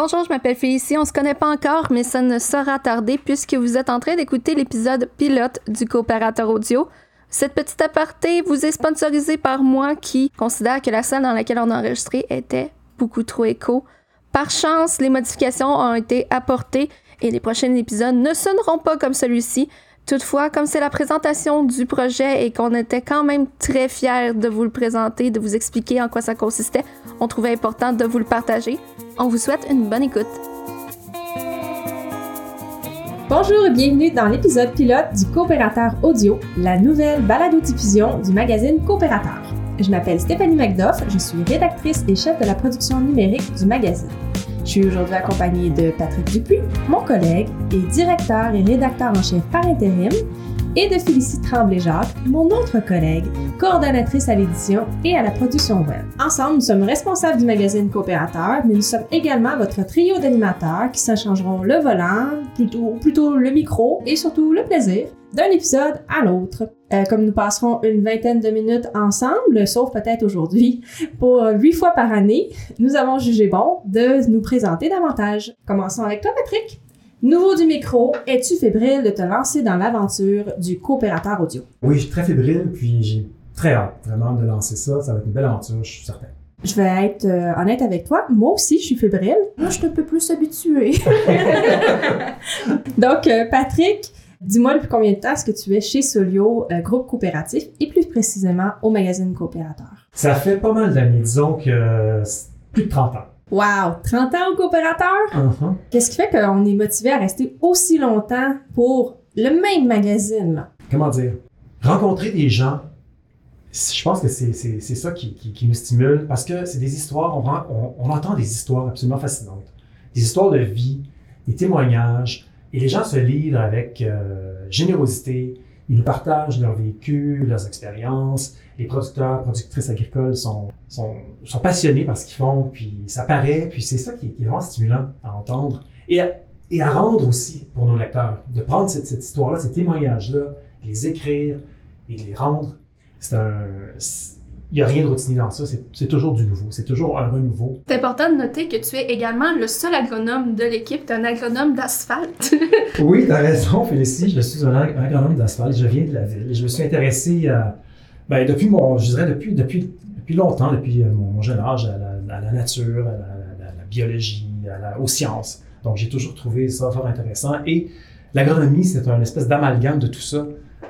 Bonjour, je m'appelle Félicie. On se connaît pas encore, mais ça ne sera tardé puisque vous êtes en train d'écouter l'épisode pilote du coopérateur audio. Cette petite aparté vous est sponsorisée par moi qui considère que la salle dans laquelle on a enregistré était beaucoup trop écho. Par chance, les modifications ont été apportées et les prochains épisodes ne sonneront pas comme celui-ci. Toutefois, comme c'est la présentation du projet et qu'on était quand même très fiers de vous le présenter, de vous expliquer en quoi ça consistait, on trouvait important de vous le partager. On vous souhaite une bonne écoute. Bonjour et bienvenue dans l'épisode pilote du Coopérateur Audio, la nouvelle balado-diffusion du magazine Coopérateur. Je m'appelle Stéphanie McDuff, je suis rédactrice et chef de la production numérique du magazine. Je suis aujourd'hui accompagnée de Patrick Dupuis, mon collègue et directeur et rédacteur en chef par intérim, et de Félicie Tremblay-Jacques, mon autre collègue, coordonnatrice à l'édition et à la production web. Ensemble, nous sommes responsables du magazine Coopérateur, mais nous sommes également votre trio d'animateurs qui s'échangeront le volant, plutôt, plutôt le micro et surtout le plaisir d'un épisode à l'autre. Euh, comme nous passerons une vingtaine de minutes ensemble, sauf peut-être aujourd'hui, pour huit fois par année, nous avons jugé bon de nous présenter davantage. Commençons avec toi, Patrick. Nouveau du micro, es-tu fébrile de te lancer dans l'aventure du coopérateur audio? Oui, je suis très fébrile, puis j'ai très hâte vraiment de lancer ça. Ça va être une belle aventure, je suis certain. Je vais être euh, honnête avec toi. Moi aussi, je suis fébrile. Moi, je suis un peu plus habituée. Donc, euh, Patrick, dis-moi depuis combien de temps est-ce que tu es chez Solio, euh, groupe coopératif, et plus précisément au magazine Coopérateur? Ça fait pas mal d'années, disons que c'est plus de 30 ans. Wow! 30 ans au coopérateur? Uh-huh. Qu'est-ce qui fait qu'on est motivé à rester aussi longtemps pour le même magazine? Là? Comment dire? Rencontrer des gens, je pense que c'est ça qui, qui- qui nous stimule parce que c'est des histoires, on, on- on entend des histoires absolument fascinantes. Des histoires de vie, des témoignages, et les gens se livrent avec euh, générosité. Ils partagent leur vécu, leurs expériences. Les producteurs, productrices agricoles sont, sont, sont passionnés par ce qu'ils font, puis ça paraît, puis c'est ça qui est, qui est vraiment stimulant à entendre. Et à, et à rendre aussi pour nos lecteurs, de prendre cette, cette histoire-là, ces témoignages-là, les écrire et les rendre. C'est un. Il n'y a rien de routinier dans ça, c'est toujours du nouveau, c'est toujours un renouveau. C'est important de noter que tu es également le seul agronome de l'équipe, tu es un agronome d'asphalte. Oui, tu as raison, Félicie. Je suis un ag- agronome d'asphalte. Je viens de la ville. Je me suis intéressé à, ben, depuis mon, je dirais depuis, depuis, depuis longtemps, depuis euh, mon jeune âge, à la, à la nature, à la, biologie, à la- aux sciences. Donc, j'ai toujours trouvé ça fort intéressant. Et l'agronomie, c'est un espèce d'amalgame de tout ça,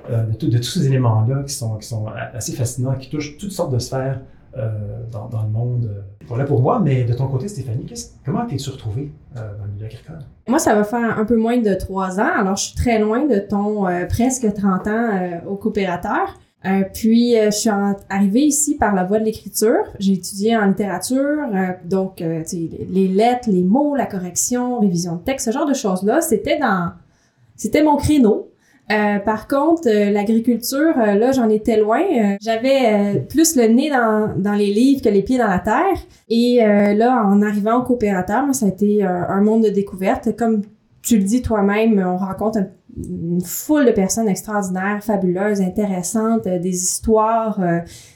de, tout- de tous ces éléments-là qui sont, qui sont assez fascinants, qui touchent toutes sortes de sphères euh, dans, le monde. Voilà pour moi, mais de ton côté, Stéphanie, comment t'es-tu retrouvée euh, dans le milieu agricole? Moi, ça va faire un peu moins de trois ans, alors je suis très loin de ton euh, presque 30 ans euh, au coopérateur. Euh, puis, euh, je suis arrivée ici par la voie de l'écriture. J'ai étudié en littérature, euh, donc euh, les lettres, les mots, la correction, révision de texte, ce genre de choses-là, c'était c'était mon créneau. Euh, par contre, euh, l'agriculture, euh, là, j'en étais loin. Euh, J'avais plus le nez dans, dans les livres que les pieds dans la terre. Et là, en arrivant au coopérateur, moi, ça a été un monde de découverte. Comme tu le dis toi-même, on rencontre un- une foule de personnes extraordinaires, fabuleuses, intéressantes, des histoires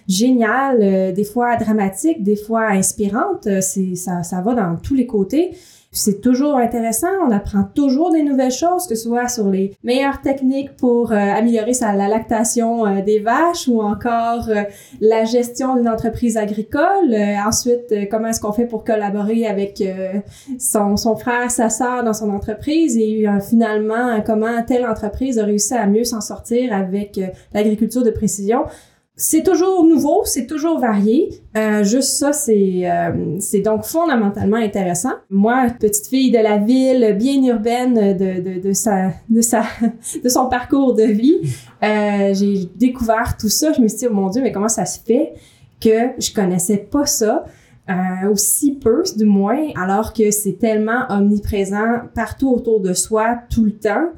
géniales, des fois dramatiques, des fois inspirantes. Ça, ça va dans tous les côtés. C'est toujours intéressant, on apprend toujours des nouvelles choses, que ce soit sur les meilleures techniques pour euh, améliorer la lactation euh, des vaches ou encore euh, la gestion d'une entreprise agricole. Ensuite, comment est-ce qu'on fait pour collaborer avec son, son frère, sa sœur dans son entreprise et finalement, comment telle entreprise a réussi à mieux s'en sortir avec l'agriculture de précision. C'est toujours nouveau, c'est toujours varié. Euh, juste ça, c'est euh, c'est donc fondamentalement intéressant. Moi, petite fille de la ville, bien urbaine de, de, de sa de sa de son parcours de vie, euh, j'ai découvert tout ça. Je me suis dit, oh mon Dieu, mais comment ça se fait que je connaissais pas ça? euh, aussi peu du moins, alors que c'est tellement omniprésent partout autour de soi tout le temps.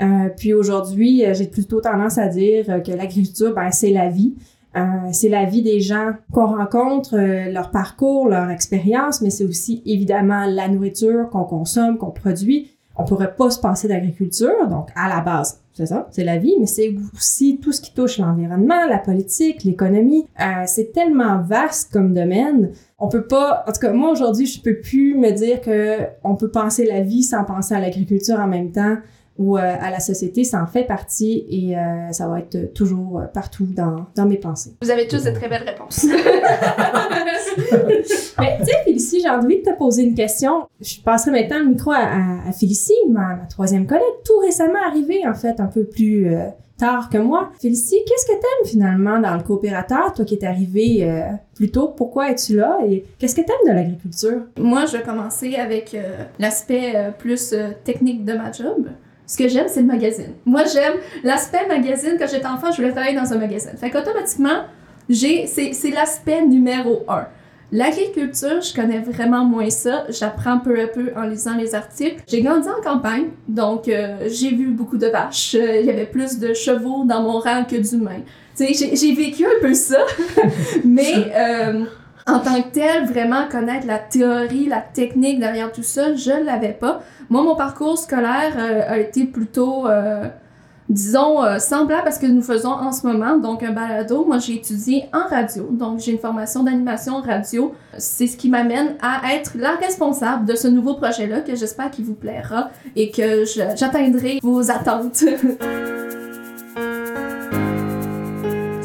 Euh, puis aujourd'hui, euh, j'ai plutôt tendance à dire que l'agriculture, ben, c'est la vie. Euh, c'est la vie des gens qu'on rencontre, euh, leur parcours, leur expérience, mais c'est aussi évidemment la nourriture qu'on consomme, qu'on produit. on pourrait pas se passer d'agriculture, donc à la base, c'est ça, c'est la vie, mais c'est aussi tout ce qui touche l'environnement, la politique, l'économie. Euh, c'est tellement vaste comme domaine. On peut pas, en tout cas, moi aujourd'hui, je peux plus me dire que on peut penser la vie sans penser à l'agriculture en même temps ou euh, à la société, ça en fait partie et euh, ça va être toujours euh, partout dans, dans mes pensées. Vous avez tous de très belles réponses. Mais tu sais, Félicie, j'ai envie de te poser une question. Je passerai maintenant le micro à, à, à Félicie, ma, ma, troisième collègue, tout récemment arrivée, en fait, un peu plus tard que moi. Félicie, qu'est-ce que t'aimes finalement dans le coopérateur, toi qui es arrivée plus tôt? Pourquoi es-tu là et qu'est-ce que t'aimes de l'agriculture? Moi, je vais commencer avec l'aspect plus technique de ma job. Ce que j'aime, c'est le magazine. Moi, j'aime l'aspect magazine. Quand j'étais enfant, je voulais travailler dans un magazine. Fait qu'automatiquement, j'ai, c'est, c'est l'aspect numéro un. L'agriculture, je connais vraiment moins ça. J'apprends peu à peu en lisant les articles. J'ai grandi en campagne, donc euh, j'ai vu beaucoup de vaches. Euh, il y avait plus de chevaux dans mon rang que d'humains. J'ai, j'ai vécu un peu ça, mais euh, en tant que tel, vraiment connaître la théorie, la technique derrière tout ça, je ne l'avais pas. Moi, mon parcours scolaire euh, a été plutôt, euh, disons, euh, semblable à ce que nous faisons en ce moment, donc un balado. Moi, j'ai étudié en radio, donc j'ai une formation d'animation radio. C'est ce qui m'amène à être la responsable de ce nouveau projet-là que j'espère qu'il vous plaira et que j'atteindrai vos attentes.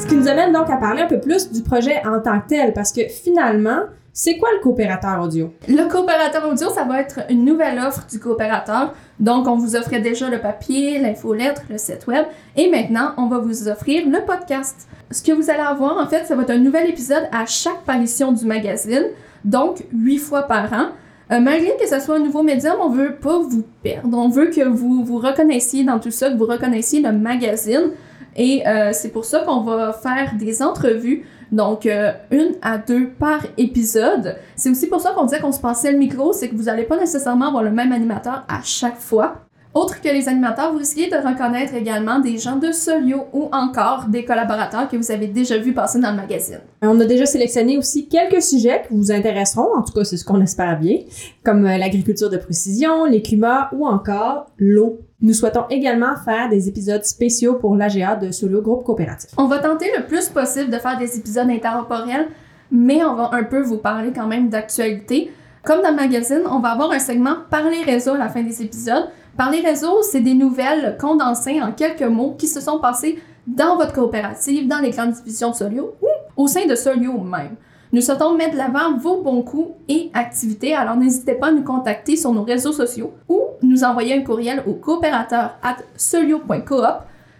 Ce qui nous amène donc à parler un peu plus du projet en tant que tel, parce que finalement, c'est quoi le coopérateur audio? Le coopérateur audio, ça va être une nouvelle offre du coopérateur. Donc, on vous offrait déjà le papier, l'infolettre, le site web. Et maintenant, on va vous offrir le podcast. Ce que vous allez avoir, en fait, ça va être un nouvel épisode à chaque parution du magazine. Donc, huit fois par an. Euh, malgré que ce soit un nouveau médium, on veut pas vous perdre. On veut que vous vous reconnaissiez dans tout ça, que vous reconnaissiez le magazine. Et euh, c'est pour ça qu'on va faire des entrevues, donc euh, une à deux par épisode. C'est aussi pour ça qu'on disait qu'on se passait le micro, c'est que vous n'allez pas nécessairement avoir le même animateur à chaque fois. Autre que les animateurs, vous risquez de reconnaître également des gens de Solio ou encore des collaborateurs que vous avez déjà vus passer dans le magazine. On a déjà sélectionné aussi quelques sujets qui vous intéresseront, en tout cas c'est ce qu'on espère bien, comme euh, l'agriculture de précision, les climats ou encore l'eau. Nous souhaitons également faire des épisodes spéciaux pour l'AGA de Solio Groupe Coopératif. On va tenter le plus possible de faire des épisodes intertemporels, mais on va un peu vous parler quand même d'actualité. Comme dans le magazine, on va avoir un segment par les réseaux à la fin des épisodes. Par les réseaux, c'est des nouvelles condensées en quelques mots qui se sont passées dans votre coopérative, dans les grandes divisions de Solio ou au sein de Solio même. Nous souhaitons mettre de l'avant vos bons coups et activités, alors n'hésitez pas à nous contacter sur nos réseaux sociaux ou nous envoyer un courriel au coopérateur at solio.coop.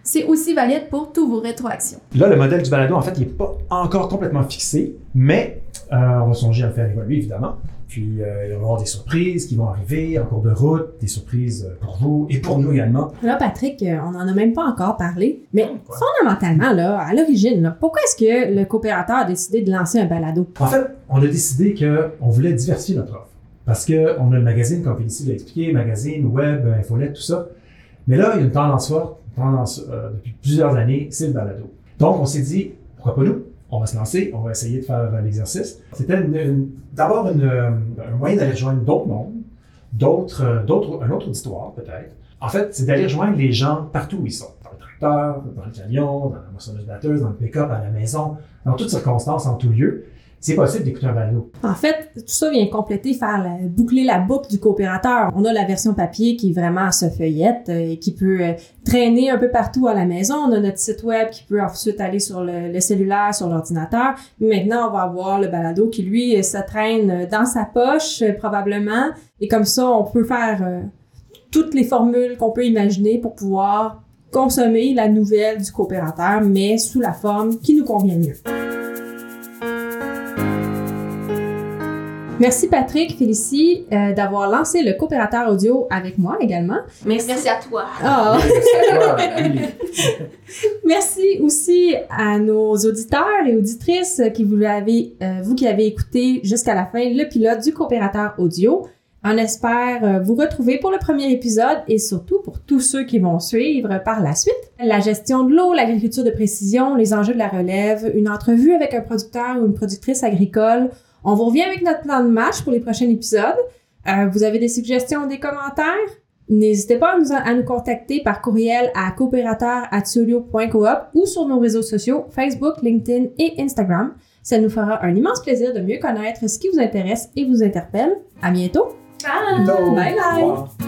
C'est aussi valide pour tous vos rétroactions. Là, le modèle du balado, en fait, il n'est pas encore complètement fixé, mais euh, on va songer à le faire évoluer, évidemment. Puis, euh, il va y avoir des surprises qui vont arriver en cours de route, des surprises euh, pour vous et pour nous également. Là, Patrick, euh, on n'en a même pas encore parlé, mais Quoi? fondamentalement, là, à l'origine, là, pourquoi est-ce que le coopérateur a décidé de lancer un balado? En fait, on a décidé qu'on voulait diversifier notre offre. Parce qu'on a le magazine, comme Félicie l'a expliqué, magazine, web, infolette, tout ça. Mais là, il y a une tendance forte, une tendance euh, depuis plusieurs années, c'est le balado. Donc, on s'est dit, pourquoi pas nous? On va se lancer, on va essayer de faire l'exercice. C'était d'abord un moyen d'aller rejoindre d'autres mondes, d'autres, d'autres, un autre auditoire peut-être. En fait, c'est d'aller rejoindre les gens partout où ils sont. Dans le tracteur, dans le camion, dans la moissonneuse batteuse, dans le pick-up, à la maison, dans toutes circonstances, en tout lieu c'est possible d'écouter un balado. En fait, tout ça vient compléter, faire boucler la boucle du coopérateur. On a la version papier qui est vraiment se feuillette euh, et qui peut euh, traîner un peu partout à la maison. On a notre site web qui peut ensuite aller sur le, cellulaire, sur l'ordinateur. Maintenant, on va avoir le balado qui, lui, se traîne dans sa poche, euh, probablement. Et comme ça, on peut faire toutes les formules qu'on peut imaginer pour pouvoir consommer la nouvelle du coopérateur, mais sous la forme qui nous convient mieux. Merci Patrick, Félicie, euh, d'avoir lancé le coopérateur audio avec moi également. Merci, Merci à toi. Oh. Merci aussi à nos auditeurs et auditrices qui vous avez, euh, vous qui avez écouté jusqu'à la fin le pilote du coopérateur audio. On espère euh, vous retrouver pour le premier épisode et surtout pour tous ceux qui vont suivre par la suite. La gestion de l'eau, l'agriculture de précision, les enjeux de la relève, une entrevue avec un producteur ou une productrice agricole, on vous revient avec notre plan de match pour les prochains épisodes. Euh, vous avez des suggestions, des commentaires? N'hésitez pas à nous, à nous contacter par courriel à coopérateur@solio.coop ou sur nos réseaux sociaux Facebook, LinkedIn et Instagram. Ça nous fera un immense plaisir de mieux connaître ce qui vous intéresse et vous interpelle. À bientôt. Bye! Bye.